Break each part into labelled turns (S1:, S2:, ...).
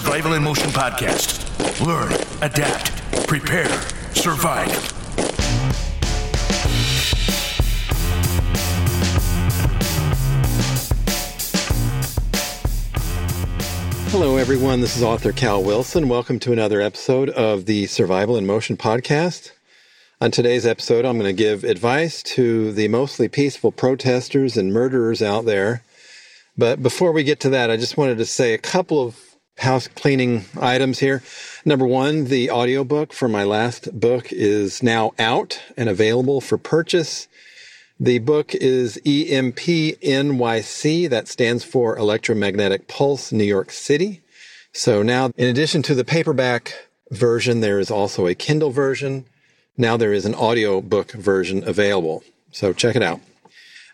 S1: Survival in Motion podcast. Learn, adapt, prepare, survive.
S2: Hello, everyone. This is author Cal Wilson. Welcome to another episode of the Survival in Motion podcast. On today's episode, I'm going to give advice to the mostly peaceful protesters and murderers out there but before we get to that, I just wanted to say a couple of house cleaning items here. Number one, the audiobook for my last book is now out and available for purchase. The book is EMP-NYC. That stands for Electromagnetic Pulse New York City. So now, in addition to the paperback version, there is also a Kindle version. Now there is an audiobook version available. So check it out.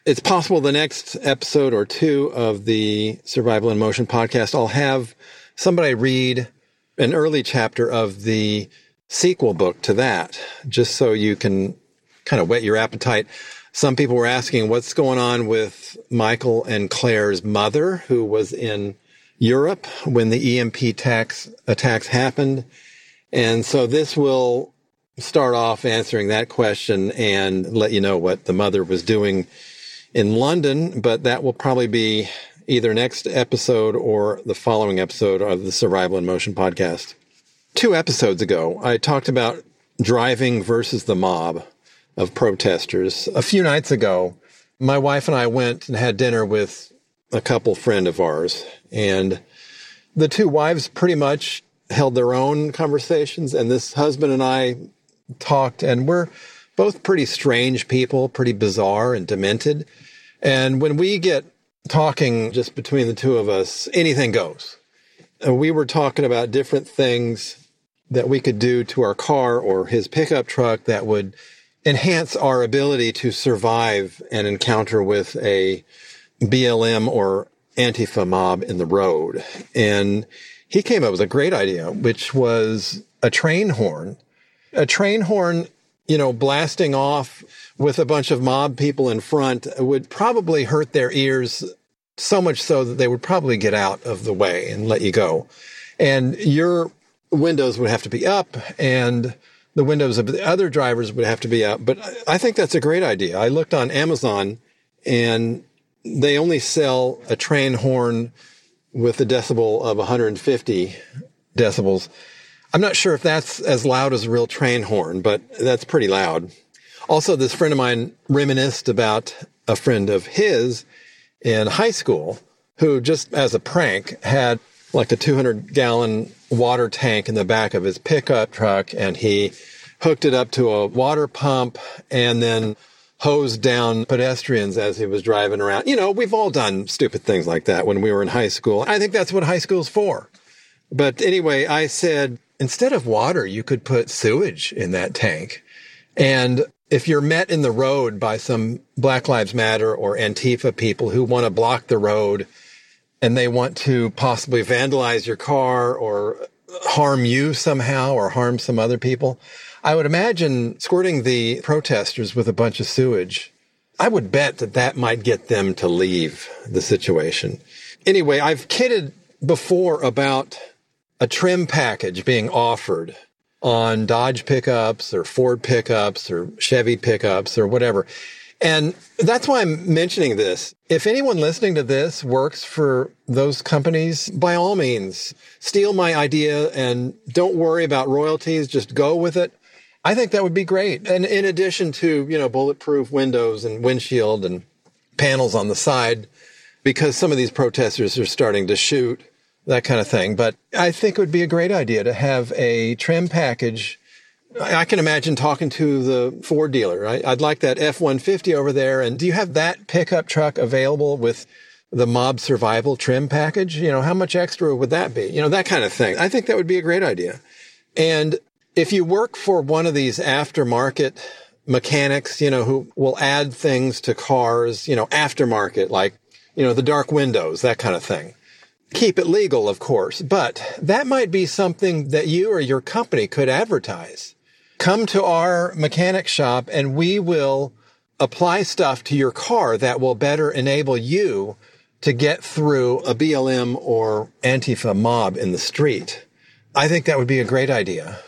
S2: It's possible the next episode or two of the Survival in Motion podcast, I'll have somebody read an early chapter of the sequel book to that, just so you can kind of whet your appetite. Some people were asking what's going on with Michael and Claire's mother, who was in Europe when the EMP tax attacks happened. And so this will start off answering that question and let you know what the mother was doing in London, but that will probably be either next episode or the following episode of the Survival in Motion podcast. Two episodes ago, I talked about driving versus the mob of protesters. A few nights ago, my wife and I went and had dinner with a couple friend of ours, and the two wives pretty much held their own conversations, and this husband and I talked, and we're both pretty strange people, pretty bizarre and demented. And when we get talking just between the two of us, anything goes. And we were talking about different things that we could do to our car or his pickup truck that would enhance our ability to survive an encounter with a BLM or Antifa mob in the road. And he came up with a great idea, which was a train horn. A train horn, you know, blasting off with a bunch of mob people in front would probably hurt their ears so much so that they would probably get out of the way and let you go. And your windows would have to be up and the windows of the other drivers would have to be up. But I think that's a great idea. I looked on Amazon and they only sell a train horn with a decibel of 150 decibels. I'm not sure if that's as loud as a real train horn, but that's pretty loud. Also, this friend of mine reminisced about a friend of his in high school who just as a prank had like a 200 gallon water tank in the back of his pickup truck and he hooked it up to a water pump and then hosed down pedestrians as he was driving around. You know, we've all done stupid things like that when we were in high school. I think that's what high school's for. But anyway, I said, instead of water, you could put sewage in that tank. And if you're met in the road by some Black Lives Matter or Antifa people who want to block the road and they want to possibly vandalize your car or harm you somehow or harm some other people, I would imagine squirting the protesters with a bunch of sewage. I would bet that that might get them to leave the situation. Anyway, I've kidded before about a trim package being offered on Dodge pickups or Ford pickups or Chevy pickups or whatever. And that's why I'm mentioning this. If anyone listening to this works for those companies, by all means, steal my idea and don't worry about royalties. Just go with it. I think that would be great. And in addition to, you know, bulletproof windows and windshield and panels on the side, because some of these protesters are starting to shoot that kind of thing. But I think it would be a great idea to have a trim package. I can imagine talking to the Ford dealer. Right? I'd like that F 150 over there. And do you have that pickup truck available with the mob survival trim package? You know, how much extra would that be? You know, that kind of thing. I think that would be a great idea. And if you work for one of these aftermarket mechanics, you know, who will add things to cars, you know, aftermarket, like, you know, the dark windows, that kind of thing keep it legal, of course, but that might be something that you or your company could advertise. Come to our mechanic shop and we will apply stuff to your car that will better enable you to get through a BLM or Antifa mob in the street. I think that would be a great idea.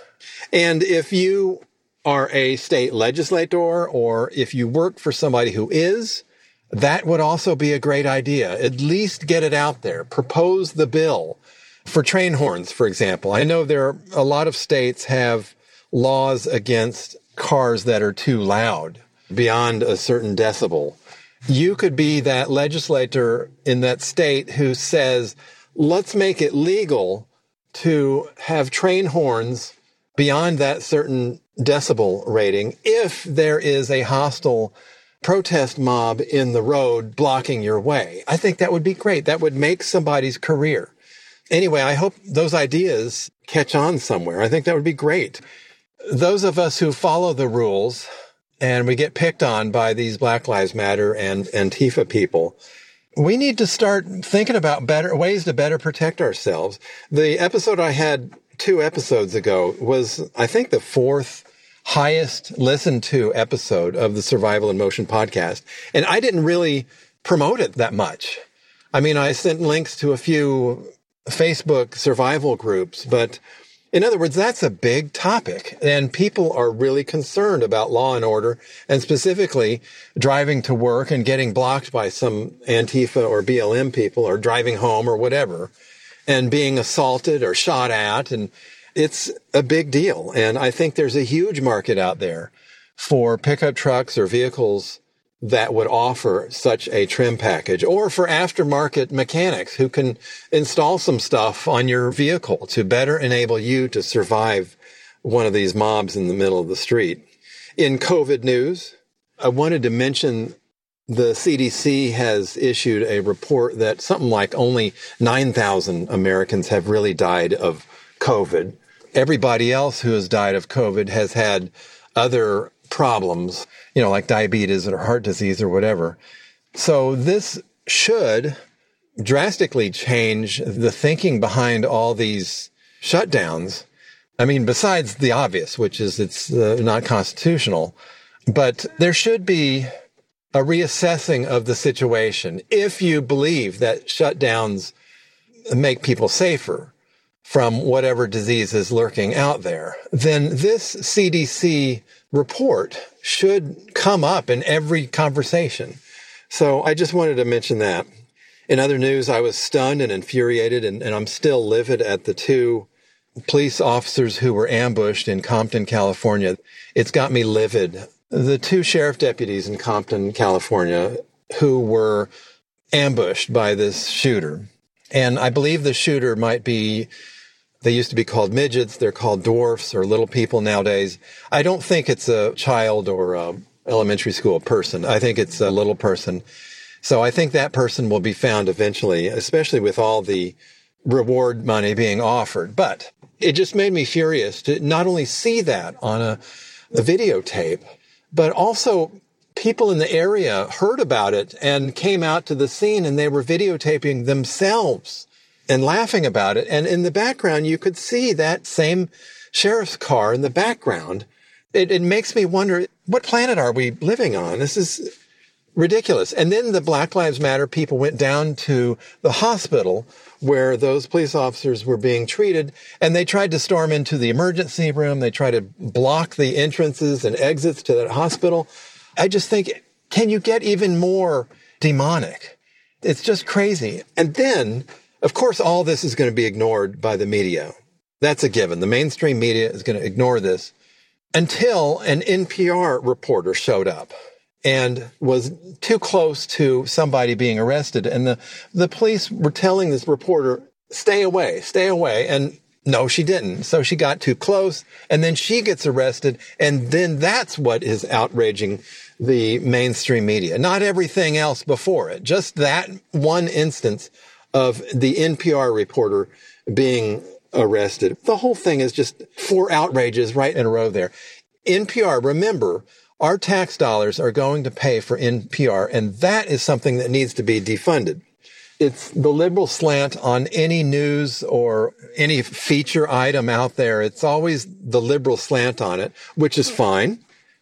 S2: And if you are a state legislator or if you work for somebody who is, that would also be a great idea. At least get it out there. Propose the bill for train horns, for example. I know there are a lot of states have laws against cars that are too loud beyond a certain decibel. You could be that legislator in that state who says, let's make it legal to have train horns beyond that certain decibel rating if there is a hostile protest mob in the road blocking your way. I think that would be great. That would make somebody's career. Anyway, I hope those ideas catch on somewhere. I think that would be great. Those of us who follow the rules and we get picked on by these Black Lives Matter and Antifa people, we need to start thinking about better ways to better protect ourselves. The episode I had two episodes ago was, I think, the fourth highest listened to episode of the Survival in Motion podcast. And I didn't really promote it that much. I mean, I sent links to a few Facebook survival groups, but in other words, that's a big topic and people are really concerned about law and order and specifically driving to work and getting blocked by some Antifa or BLM people or driving home or whatever and being assaulted or shot at. And it's a big deal. And I think there's a huge market out there for pickup trucks or vehicles that would offer such a trim package or for aftermarket mechanics who can install some stuff on your vehicle to better enable you to survive one of these mobs in the middle of the street. In COVID news, I wanted to mention the CDC has issued a report that something like only 9,000 Americans have really died of COVID everybody else who has died of COVID has had other problems, you know, like diabetes or heart disease or whatever. So this should drastically change the thinking behind all these shutdowns. I mean, besides the obvious, which is it's uh, not constitutional, but there should be a reassessing of the situation if you believe that shutdowns make people safer from whatever disease is lurking out there, then this CDC report should come up in every conversation. So I just wanted to mention that. In other news, I was stunned and infuriated, and, and I'm still livid at the two police officers who were ambushed in Compton, California. It's got me livid. The two sheriff deputies in Compton, California, who were ambushed by this shooter. And I believe the shooter might be they used to be called midgets. They're called dwarfs or little people nowadays. I don't think it's a child or a elementary school person. I think it's a little person. So I think that person will be found eventually, especially with all the reward money being offered. But it just made me furious to not only see that on a, a videotape, but also people in the area heard about it and came out to the scene and they were videotaping themselves and laughing about it. And in the background, you could see that same sheriff's car in the background. It, it makes me wonder, what planet are we living on? This is ridiculous. And then the Black Lives Matter people went down to the hospital where those police officers were being treated and they tried to storm into the emergency room. They tried to block the entrances and exits to that hospital. I just think, can you get even more demonic? It's just crazy. And then of course, all this is going to be ignored by the media. That's a given. The mainstream media is going to ignore this until an NPR reporter showed up and was too close to somebody being arrested. And the, the police were telling this reporter, stay away, stay away. And no, she didn't. So she got too close and then she gets arrested. And then that's what is outraging the mainstream media. Not everything else before it, just that one instance of the NPR reporter being arrested. The whole thing is just four outrages right in a row there. NPR, remember, our tax dollars are going to pay for NPR, and that is something that needs to be defunded. It's the liberal slant on any news or any feature item out there. It's always the liberal slant on it, which is fine.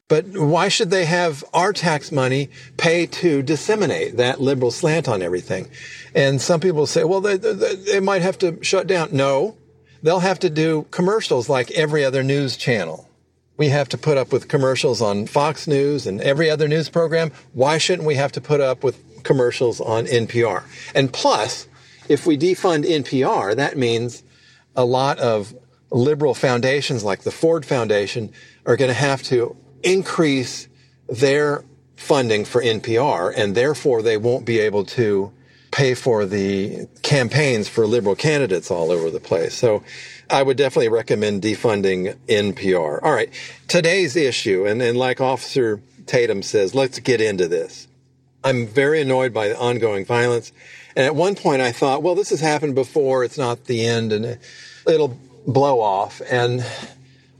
S2: But why should they have our tax money pay to disseminate that liberal slant on everything? And some people say, well, they, they, they might have to shut down. No, they'll have to do commercials like every other news channel. We have to put up with commercials on Fox News and every other news program. Why shouldn't we have to put up with commercials on NPR? And plus, if we defund NPR, that means a lot of liberal foundations like the Ford Foundation are going to have to increase their funding for NPR, and therefore they won't be able to pay for the campaigns for liberal candidates all over the place. So I would definitely recommend defunding NPR. All right. Today's issue, and, and like Officer Tatum says, let's get into this. I'm very annoyed by the ongoing violence. And at one point I thought, well, this has happened before. It's not the end and it'll blow off. And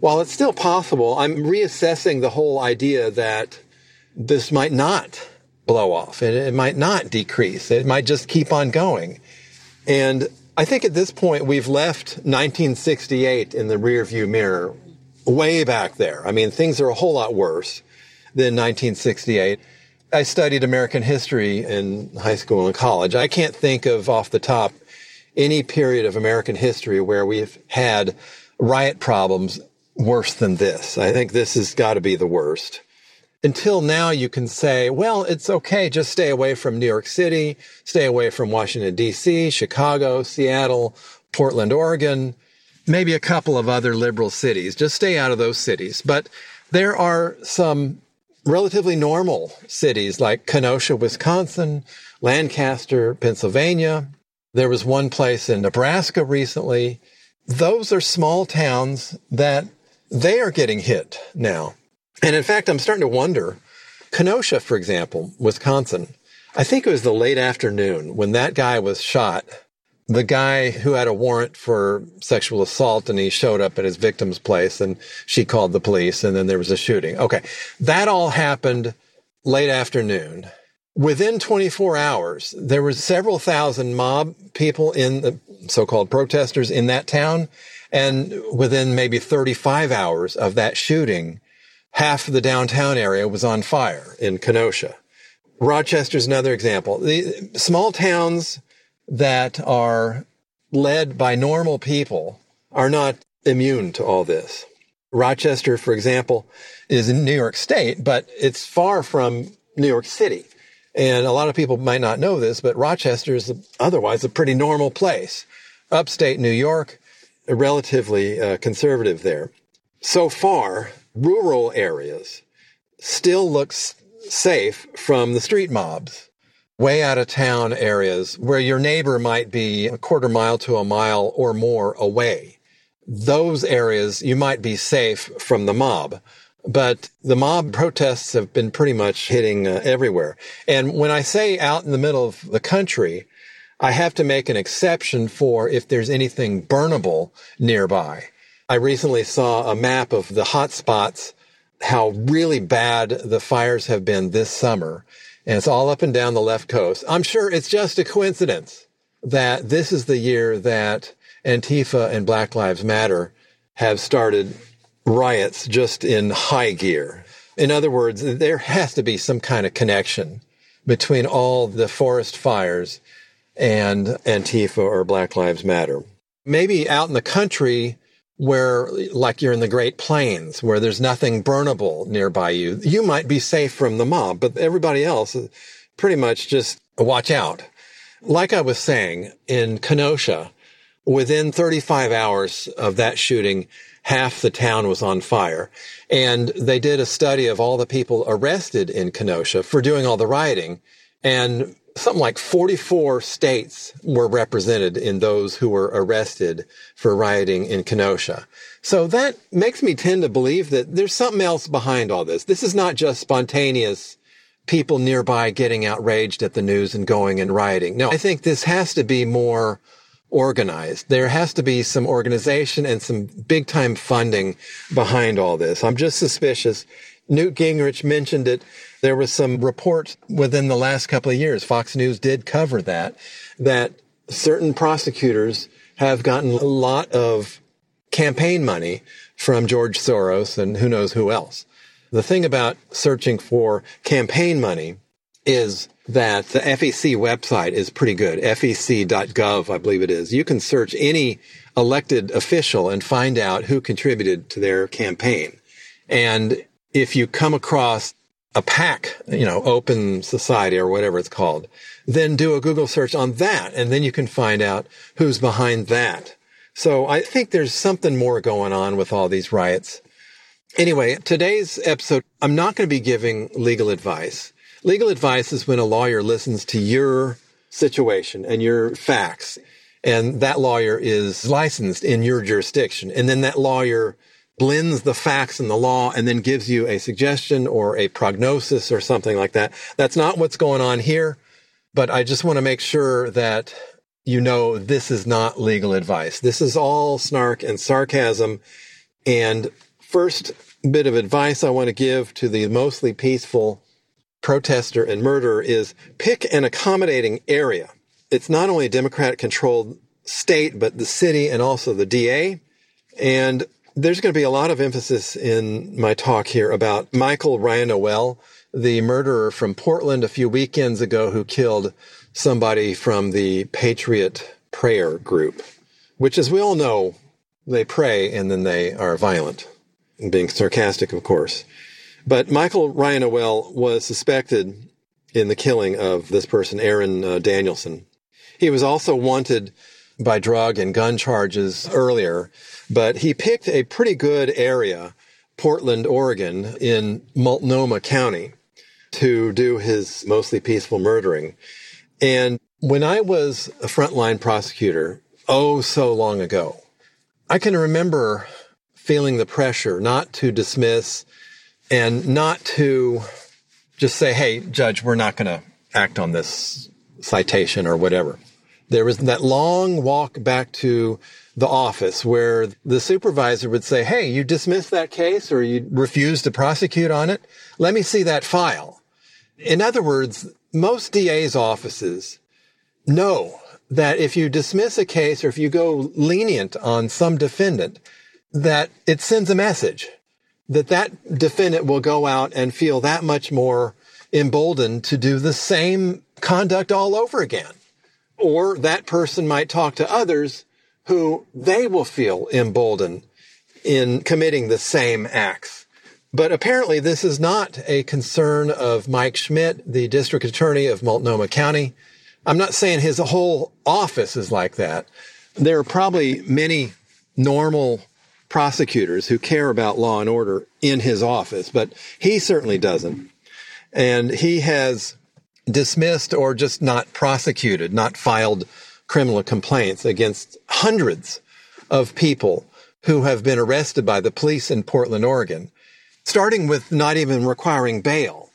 S2: while it's still possible, I'm reassessing the whole idea that this might not blow off and it might not decrease. It might just keep on going. And I think at this point we've left 1968 in the rearview mirror way back there. I mean, things are a whole lot worse than 1968. I studied American history in high school and college. I can't think of off the top any period of American history where we've had riot problems worse than this. I think this has got to be the worst. Until now, you can say, well, it's okay. Just stay away from New York City, stay away from Washington, D.C., Chicago, Seattle, Portland, Oregon, maybe a couple of other liberal cities. Just stay out of those cities. But there are some relatively normal cities like Kenosha, Wisconsin, Lancaster, Pennsylvania, there was one place in Nebraska recently. Those are small towns that they are getting hit now. And in fact, I'm starting to wonder Kenosha, for example, Wisconsin, I think it was the late afternoon when that guy was shot. The guy who had a warrant for sexual assault and he showed up at his victim's place and she called the police and then there was a shooting. Okay. That all happened late afternoon within 24 hours, there were several thousand mob people in the so-called protesters in that town. And within maybe 35 hours of that shooting, half of the downtown area was on fire in Kenosha. Rochester's another example. The small towns that are led by normal people are not immune to all this. Rochester, for example, is in New York State, but it's far from New York City. And a lot of people might not know this, but Rochester is otherwise a pretty normal place. Upstate New York, relatively uh, conservative there. So far, rural areas still looks safe from the street mobs. Way out of town areas where your neighbor might be a quarter mile to a mile or more away. Those areas you might be safe from the mob. But the mob protests have been pretty much hitting uh, everywhere. And when I say out in the middle of the country, I have to make an exception for if there's anything burnable nearby. I recently saw a map of the hot spots, how really bad the fires have been this summer. And it's all up and down the left coast. I'm sure it's just a coincidence that this is the year that Antifa and Black Lives Matter have started riots just in high gear. In other words, there has to be some kind of connection between all the forest fires and Antifa or Black Lives Matter. Maybe out in the country where, like you're in the Great Plains, where there's nothing burnable nearby you, you might be safe from the mob, but everybody else pretty much just watch out. Like I was saying in Kenosha, within 35 hours of that shooting, half the town was on fire. And they did a study of all the people arrested in Kenosha for doing all the rioting. And something like 44 states were represented in those who were arrested for rioting in Kenosha. So that makes me tend to believe that there's something else behind all this. This is not just spontaneous people nearby getting outraged at the news and going and rioting. No, I think this has to be more organized. There has to be some organization and some big time funding behind all this. I'm just suspicious. Newt Gingrich mentioned it. There was some report within the last couple of years. Fox News did cover that, that certain prosecutors have gotten a lot of campaign money from George Soros and who knows who else. The thing about searching for campaign money is that the FEC website is pretty good. FEC.gov, I believe it is. You can search any elected official and find out who contributed to their campaign. And if you come across a PAC, you know, open society or whatever it's called, then do a Google search on that. And then you can find out who's behind that. So I think there's something more going on with all these riots. Anyway, today's episode, I'm not going to be giving legal advice. Legal advice is when a lawyer listens to your situation and your facts, and that lawyer is licensed in your jurisdiction. And then that lawyer blends the facts and the law and then gives you a suggestion or a prognosis or something like that. That's not what's going on here, but I just want to make sure that you know this is not legal advice. This is all snark and sarcasm. And first bit of advice I want to give to the mostly peaceful protester and murderer is pick an accommodating area. It's not only a Democratic controlled state, but the city and also the DA. And there's going to be a lot of emphasis in my talk here about Michael Reinoehl, the murderer from Portland a few weekends ago who killed somebody from the Patriot Prayer Group, which, as we all know, they pray and then they are violent. Being sarcastic, of course. But Michael Reinoehl was suspected in the killing of this person, Aaron uh, Danielson. He was also wanted by drug and gun charges earlier, but he picked a pretty good area, Portland, Oregon, in Multnomah County, to do his mostly peaceful murdering. And when I was a frontline prosecutor, oh, so long ago, I can remember feeling the pressure not to dismiss and not to just say, hey, judge, we're not going to act on this citation or whatever. There was that long walk back to the office where the supervisor would say, Hey, you dismissed that case or you refused to prosecute on it. Let me see that file. In other words, most DA's offices know that if you dismiss a case or if you go lenient on some defendant, that it sends a message that that defendant will go out and feel that much more emboldened to do the same conduct all over again. Or that person might talk to others who they will feel emboldened in committing the same acts. But apparently this is not a concern of Mike Schmidt, the district attorney of Multnomah County. I'm not saying his whole office is like that. There are probably many normal prosecutors who care about law and order in his office, but he certainly doesn't. And he has dismissed or just not prosecuted, not filed criminal complaints against hundreds of people who have been arrested by the police in Portland, Oregon, starting with not even requiring bail.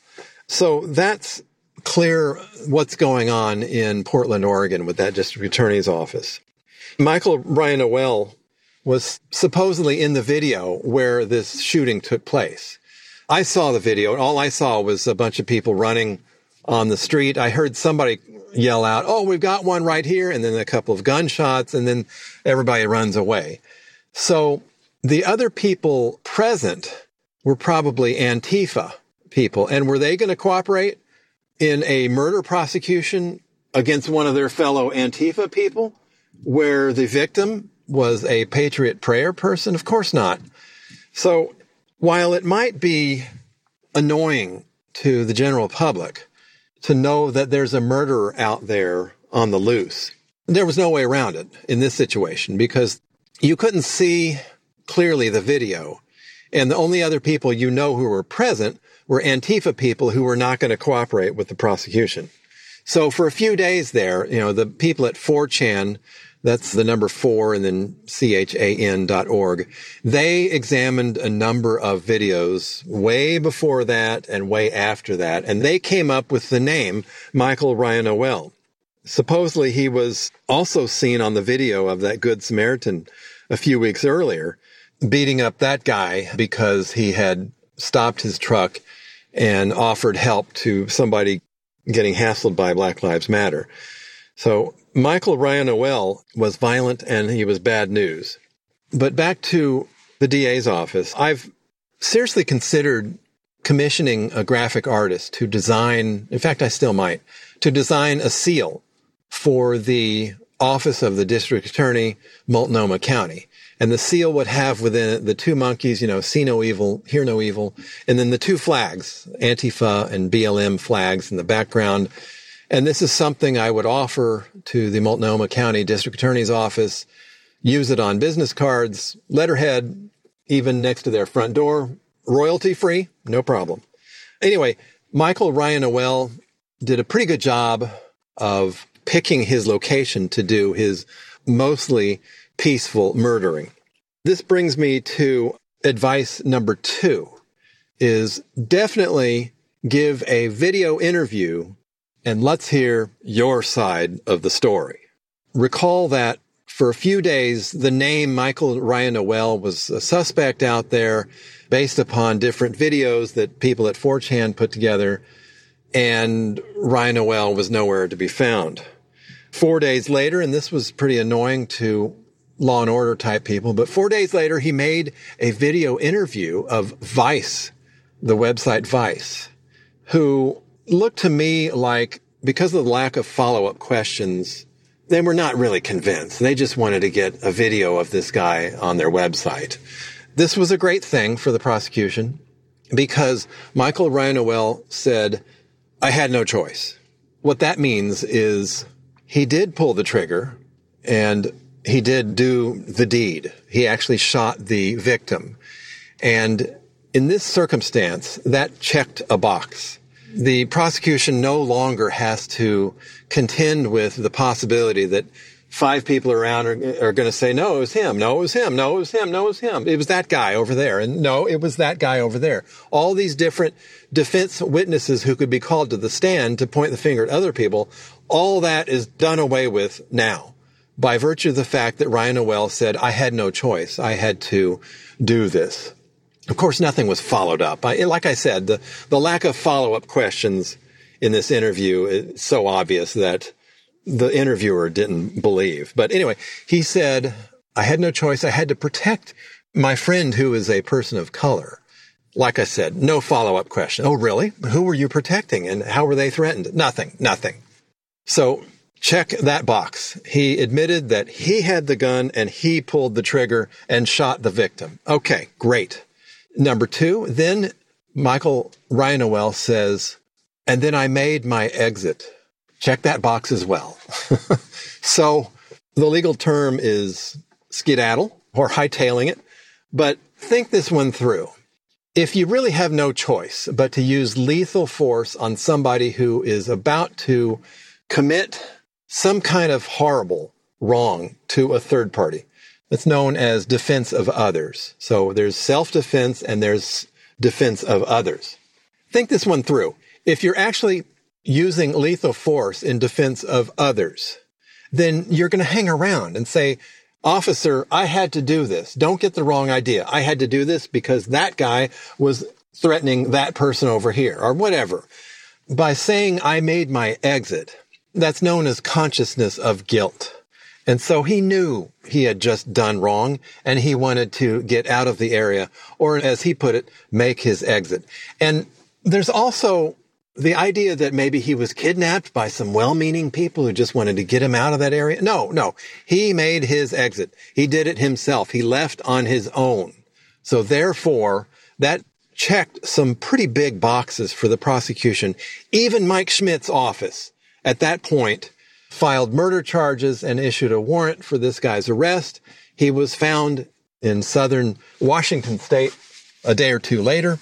S2: So that's clear what's going on in Portland, Oregon with that district attorney's office. Michael Reinoehl was supposedly in the video where this shooting took place. I saw the video and all I saw was a bunch of people running on the street. I heard somebody yell out, Oh, we've got one right here. And then a couple of gunshots and then everybody runs away. So the other people present were probably Antifa people. And were they going to cooperate in a murder prosecution against one of their fellow Antifa people where the victim was a patriot prayer person? Of course not. So while it might be annoying to the general public, to know that there's a murderer out there on the loose. There was no way around it in this situation because you couldn't see clearly the video. And the only other people you know who were present were Antifa people who were not going to cooperate with the prosecution. So for a few days there, you know, the people at 4chan that's the number four and then C-H-A-N dot org. They examined a number of videos way before that and way after that. And they came up with the name Michael Reinoehl. Supposedly he was also seen on the video of that Good Samaritan a few weeks earlier, beating up that guy because he had stopped his truck and offered help to somebody getting hassled by Black Lives Matter. So Michael Reinoehl was violent and he was bad news. But back to the DA's office, I've seriously considered commissioning a graphic artist to design, in fact, I still might, to design a seal for the office of the district attorney, Multnomah County. And the seal would have within it the two monkeys, you know, see no evil, hear no evil, and then the two flags, Antifa and BLM flags in the background. And this is something I would offer to the Multnomah County District Attorney's Office. Use it on business cards, letterhead, even next to their front door. Royalty free, no problem. Anyway, Michael Reinoehl did a pretty good job of picking his location to do his mostly peaceful murdering. This brings me to advice number two is definitely give a video interview and let's hear your side of the story. Recall that for a few days, the name Michael Reinoehl was a suspect out there based upon different videos that people at 4chan put together, and Reinoehl was nowhere to be found. Four days later, and this was pretty annoying to law and order type people, but four days later, he made a video interview of Vice, the website Vice, who looked to me like because of the lack of follow up questions, they were not really convinced. They just wanted to get a video of this guy on their website. This was a great thing for the prosecution because Michael Reinoehl said, I had no choice. What that means is he did pull the trigger and he did do the deed. He actually shot the victim. And in this circumstance, that checked a box. The prosecution no longer has to contend with the possibility that five people around are, are going to say, no, it was him. No, it was him. No, it was him. No, it was him. It was that guy over there. And no, it was that guy over there. All these different defense witnesses who could be called to the stand to point the finger at other people all that is done away with now by virtue of the fact that Reinoehl said, I had no choice. I had to do this. Of course, nothing was followed up. I, like I said, the, the lack of follow up questions in this interview is so obvious that the interviewer didn't believe. But anyway, he said, I had no choice. I had to protect my friend who is a person of color. Like I said, no follow up question. Oh, really? Who were you protecting and how were they threatened? Nothing, nothing. So check that box. He admitted that he had the gun and he pulled the trigger and shot the victim. Okay, great. Number two, then Michael Reinoehl says, and then I made my exit. Check that box as well. so the legal term is skedaddle or hightailing it, but think this one through. If you really have no choice but to use lethal force on somebody who is about to commit some kind of horrible wrong to a third party. That's known as defense of others. So there's self-defense and there's defense of others. Think this one through. If you're actually using lethal force in defense of others, then you're going to hang around and say, officer, I had to do this. Don't get the wrong idea. I had to do this because that guy was threatening that person over here or whatever. By saying I made my exit, that's known as consciousness of guilt. And so he knew he had just done wrong and he wanted to get out of the area or as he put it, make his exit. And there's also the idea that maybe he was kidnapped by some well-meaning people who just wanted to get him out of that area. No, no. He made his exit. He did it himself. He left on his own. So therefore, that checked some pretty big boxes for the prosecution. Even Mike Schmidt's office at that point, filed murder charges and issued a warrant for this guy's arrest. He was found in southern Washington state a day or two later.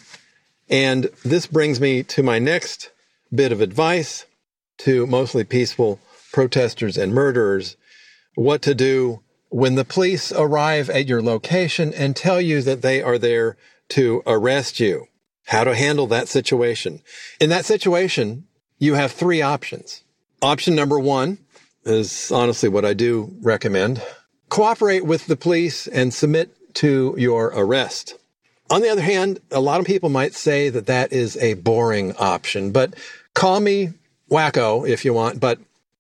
S2: And this brings me to my next bit of advice to mostly peaceful protesters and murderers what to do when the police arrive at your location and tell you that they are there to arrest you. How to handle that situation. In that situation, you have three options. Option number one is honestly what I do recommend. Cooperate with the police and submit to your arrest. On the other hand, a lot of people might say that that is a boring option, but call me wacko if you want. But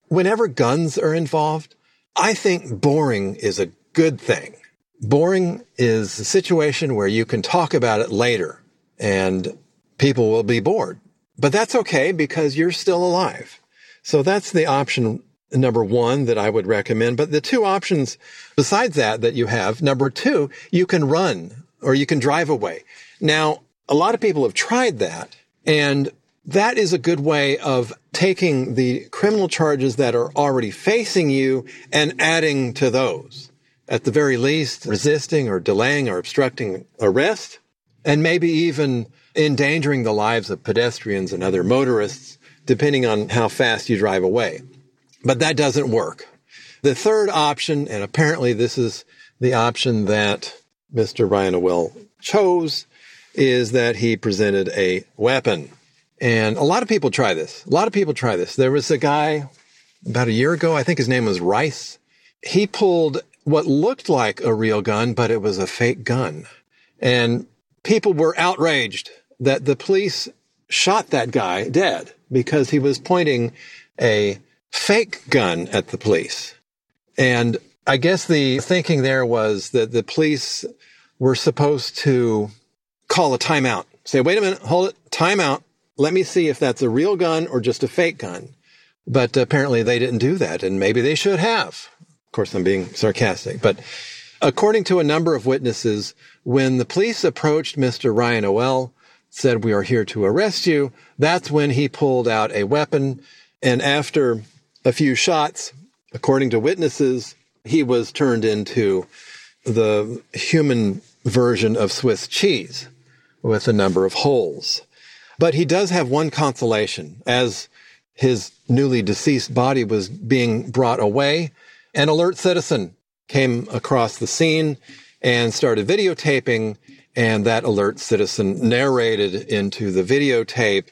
S2: whenever guns are involved, I think boring is a good thing. Boring is a situation where you can talk about it later and people will be bored. But that's okay because you're still alive. So that's the option number one that I would recommend. But the two options besides that that you have, number two, you can run or you can drive away. Now, a lot of people have tried that and that is a good way of taking the criminal charges that are already facing you and adding to those. At the very least, resisting or delaying or obstructing arrest, and maybe even endangering the lives of pedestrians and other motorists, depending on how fast you drive away. But that doesn't work. The third option, and apparently this is the option that Mr. Reinoehl chose, is that he presented a weapon. And a lot of people try this. A lot of people try this. There was a guy about a year ago, I think his name was Rice. He pulled what looked like a real gun, but it was a fake gun. And people were outraged that the police shot that guy dead because he was pointing a fake gun at the police. And I guess the thinking there was that the police were supposed to call a timeout. Say, wait a minute, hold it, timeout. Let me see if that's a real gun or just a fake gun. But apparently they didn't do that, and maybe they should have. Of course, I'm being sarcastic, but according to a number of witnesses, when the police approached Mr. Reinoehl, said, we are here to arrest you, that's when he pulled out a weapon. And after a few shots, according to witnesses, he was turned into the human version of Swiss cheese with a number of holes. But he does have one consolation. As his newly deceased body was being brought away, an alert citizen came across the scene and started videotaping. And that alert citizen narrated into the videotape,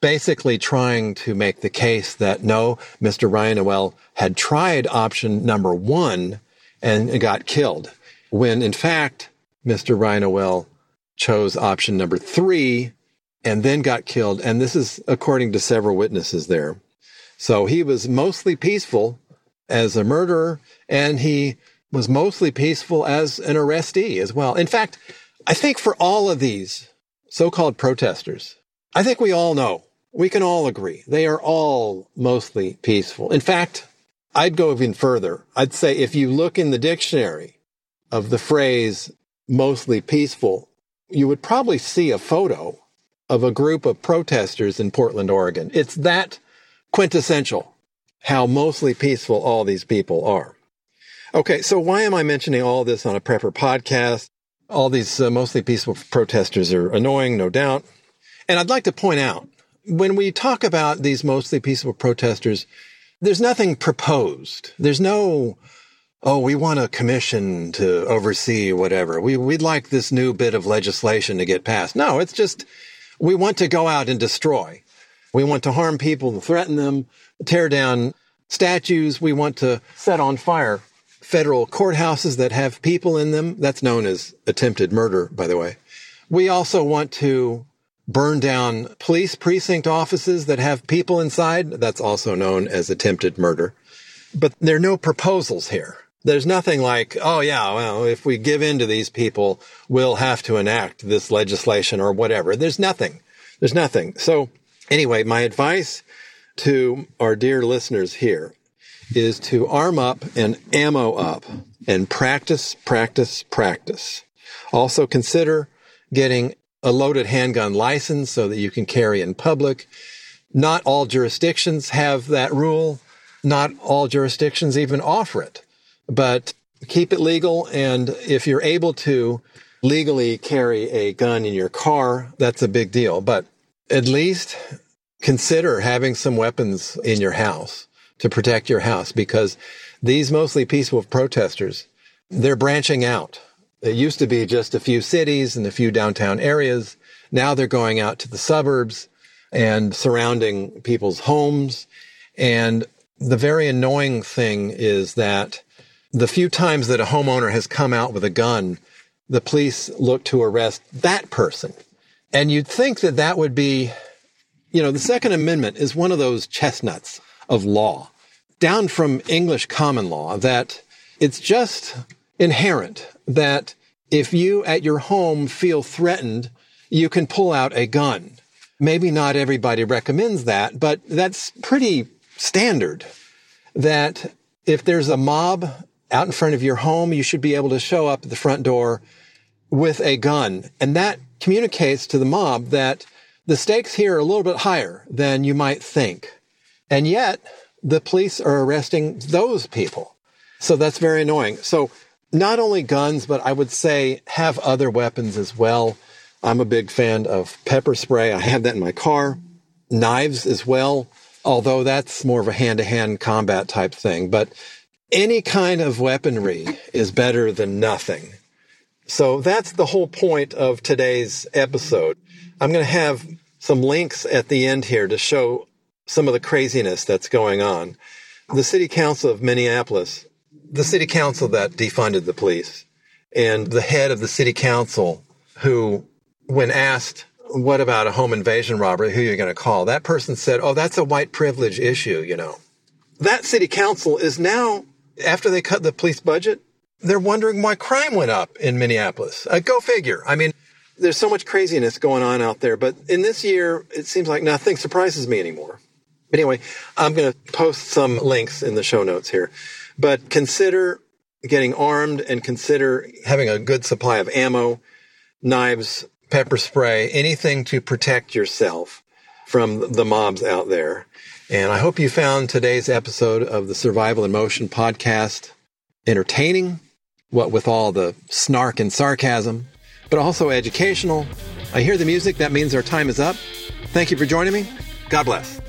S2: basically trying to make the case that no, Mr. Reinoehl had tried option number one and got killed. When in fact, Mr. Reinoehl chose option number three and then got killed. And this is according to several witnesses there. So he was mostly peaceful as a murderer and he was mostly peaceful as an arrestee as well. In fact, I think for all of these so-called protesters, I think we all know, we can all agree, they are all mostly peaceful. In fact, I'd go even further. I'd say if you look in the dictionary of the phrase mostly peaceful, you would probably see a photo of a group of protesters in Portland, Oregon. It's that quintessential how mostly peaceful all these people are. Okay, so why am I mentioning all this on a prepper podcast? All these uh, mostly peaceful protesters are annoying, no doubt. And I'd like to point out when we talk about these mostly peaceful protesters, there's nothing proposed. There's no oh, we want a commission to oversee whatever. We, we'd like this new bit of legislation to get passed. No, it's just, we want to go out and destroy. We want to harm people, threaten them, tear down statues. We want to set on fire federal courthouses that have people in them. That's known as attempted murder, by the way. We also want to burn down police precinct offices that have people inside. That's also known as attempted murder. But there are no proposals here. There's nothing like, oh yeah, well, if we give in to these people, we'll have to enact this legislation or whatever. There's nothing. There's nothing. So anyway, my advice to our dear listeners here is to arm up and ammo up and practice, practice, practice. Also consider getting a loaded handgun license so that you can carry in public. Not all jurisdictions have that rule. Not all jurisdictions even offer it but keep it legal. And if you're able to legally carry a gun in your car, that's a big deal. But at least consider having some weapons in your house to protect your house because these mostly peaceful protesters, they're branching out. It used to be just a few cities and a few downtown areas. Now they're going out to the suburbs and surrounding people's homes. And the very annoying thing is that the few times that a homeowner has come out with a gun, the police look to arrest that person. And you'd think that that would be, you know, the Second Amendment is one of those chestnuts of law, down from English common law, that it's just inherent that if you at your home feel threatened, you can pull out a gun. maybe not everybody recommends that, but that's pretty standard that if there's a mob out in front of your home, you should be able to show up at the front door with a gun. And that communicates to the mob that the stakes here are a little bit higher than you might think. And yet the police are arresting those people. So that's very annoying. So not only guns, but I would say have other weapons as well. I'm a big fan of pepper spray. I have that in my car. Knives as well, although that's more of a hand to hand combat type thing. But any kind of weaponry is better than nothing. So that's the whole point of today's episode. I'm going to have some links at the end here to show some of the craziness that's going on. The city council of Minneapolis, the city council that defunded the police and the head of the city council who, when asked, what about a home invasion robbery? Who are you going to call? That person said, Oh, that's a white privilege issue, you know. That city council is now, after they cut the police budget, they're wondering why crime went up in Minneapolis. Uh, go figure. I mean, there's so much craziness going on out there, but in this year, it seems like nothing surprises me anymore. But anyway, I'm going to post some links in the show notes here, but consider getting armed and consider having a good supply of ammo, knives, pepper spray, anything to protect yourself from the mobs out there. And I hope you found today's episode of the Survival in Motion podcast entertaining what with all the snark and sarcasm, but also educational. I hear the music. That means our time is up. Thank you for joining me. God bless.